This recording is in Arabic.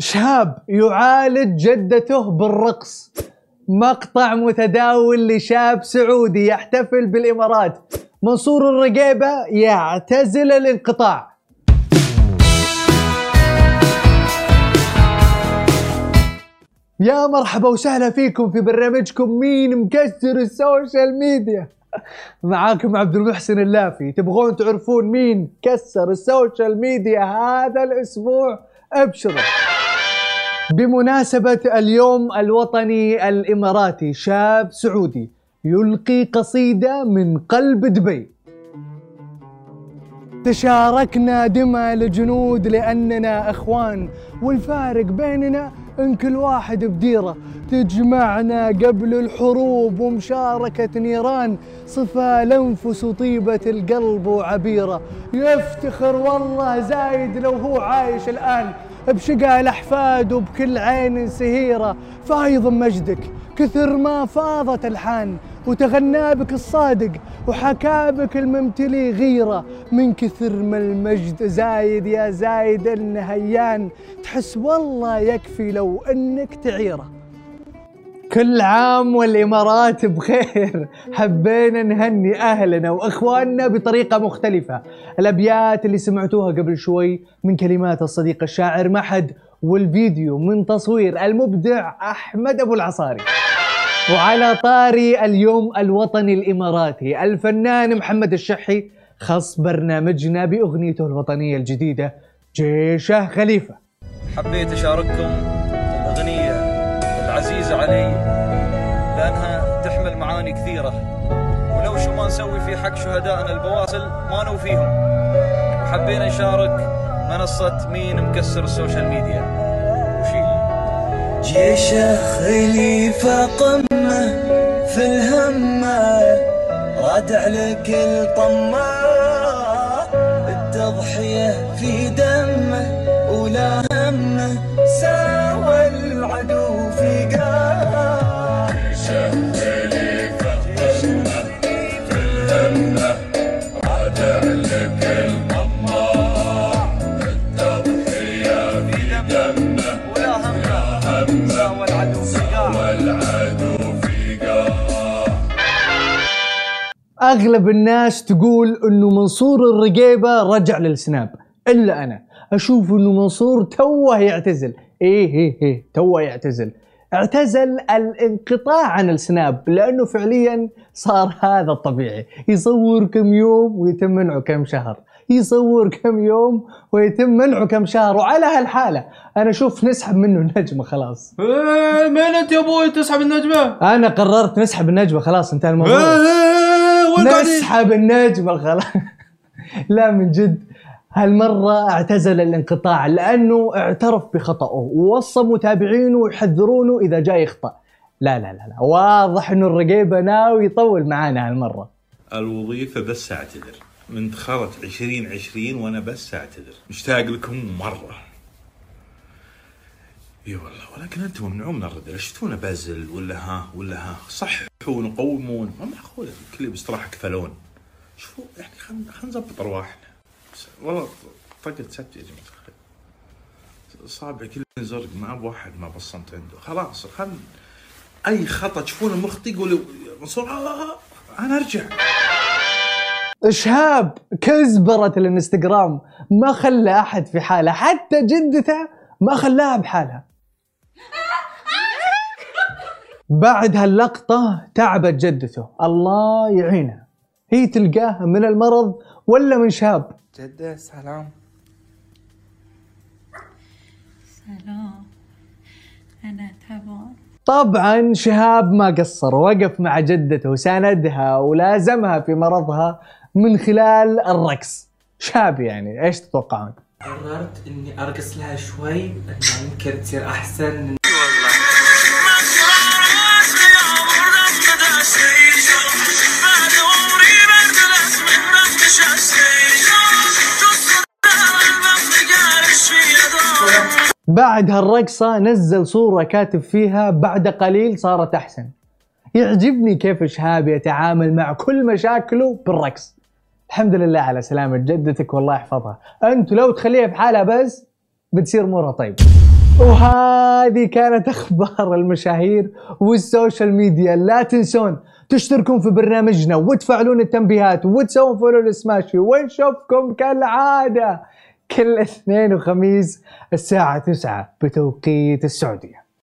شاب يعالج جدته بالرقص. مقطع متداول لشاب سعودي يحتفل بالإمارات. منصور الرقيبة يعتزل الانقطاع. يا مرحبا وسهلا فيكم في برنامجكم مين مكسر ال social media. معاكم عبد المحسن اللافي. تبغون تعرفون مين كسر ال social media هذا الأسبوع؟ أبشروا. بمناسبة اليوم الوطني الإماراتي شاب سعودي يلقي قصيدة من قلب دبي. تشاركنا دماء الجنود لأننا إخوان والفارق بيننا إن كل واحد بديرة. تجمعنا قبل الحروب ومشاركة نيران صفى الأنفس وطيبة القلب وعبيرة. يفتخر والله زايد لو هو عايش الآن. بشقى الأحفاد وبكل عين سهيرة فايض مجدك كثر ما فاضت الحان وتغنى بك الصادق وحكى بك الممتلي غيرة. من كثر ما المجد زايد يا زايد النهيان تحس والله يكفي لو أنك تعيره. كل عام والإمارات بخير. حبينا نهني أهلنا وإخواننا بطريقة مختلفة. الأبيات اللي سمعتوها قبل شوي من كلمات الصديق الشاعر محد والفيديو من تصوير المبدع أحمد أبو العصاري. وعلى طاري اليوم الوطني الإماراتي الفنان محمد الشحي خص برنامجنا بأغنيته الوطنية الجديدة جيشه خليفة. حبيت أشارككم العزيزه علي لأنها تحمل معاني كثيرة. ولو شو ما نسوي في حق شهدائنا البواسل ما نوفيهم. وحبينا نشارك منصة مين مكسر ال social media. وشيل. جيشه خليفة قمة في الهمة رادع لك الطمه التضحية في أغلب الناس تقول إنه منصور الرقيبة رجع للسناب. إلا أنا. أشوف إنه منصور توه يعتزل. إيه إيه إيه توه يعتزل. اعتزل الانقطاع عن السناب لأنه فعليا صار هذا الطبيعي. يصور كم يوم ويتم منعه كم شهر. يصور كم يوم ويتم منعه كم شهر وعلى هالحالة. أنا أشوف نسحب منه النجمة خلاص. إيه، مين أنت يا أبوي تسحب النجمة؟ أنا قررت نسحب النجمة خلاص انتهى الموضوع. إيه، قاعدين؟ نسحب النجمة خلاص لا من جد. هالمرة اعتزل الانقطاع لأنه اعترف بخطأه ووصى متابعينه يحذرونه إذا جاي يخطأ. لا لا لا لا. واضح إنه الرقيبة ناوي يطول معانا هالمرة. الوظيفة بس أعتذر. من دخلت عشرين عشرين وأنا بس أعتذر. مشتاق لكم مرة. إي والله ولكن أنتم ممنوعون من الرد. شفتونا بازل ولا ها ولا ها. صححون وقومون ما معقولة؟ الكل باستراحة كفلون شوفوا يعني خلينا نظبط أرواحنا. والله طقت سبت يا جماعة صابع كل زرق ما بواحد ما بصمت عنده. خلاص خل أي خطأ تشوفونه مخطئ قولوا منصور آه آه آه، أنا أرجع. شهاب كزبرة الانستغرام. ما خلى أحد في حالة حتى جدته ما خلاها بحالها. بعد هاللقطة تعبت جدته. الله يعينها. هي تلقاها من المرض ولا من شاب؟ جدة سلام. سلام. أنا تعبان طبعا شهاب ما قصر وقف مع جدته وساندها ولازمها في مرضها من خلال الرقص. شاب يعني إيش تتوقعون؟ قررت إني أرقص لها شوي إنها يمكن تصير أحسن بعد هالرقصة نزل صورة كاتب فيها بعد قليل صارت أحسن. يعجبني كيف شهاب يتعامل مع كل مشاكله بالرقص. الحمد لله على سلامة جدتك والله يحفظها. أنت لو تخليها بحالها بس بتصير أمورها طيب. وهذه كانت أخبار المشاهير وال social media. لا تنسون تشتركون في برنامجنا وتفعلون التنبيهات وتسوون follow ل Smashi. ونشوفكم كالعادة. كل اثنين وخميس الساعة 9 بتوقيت السعودية.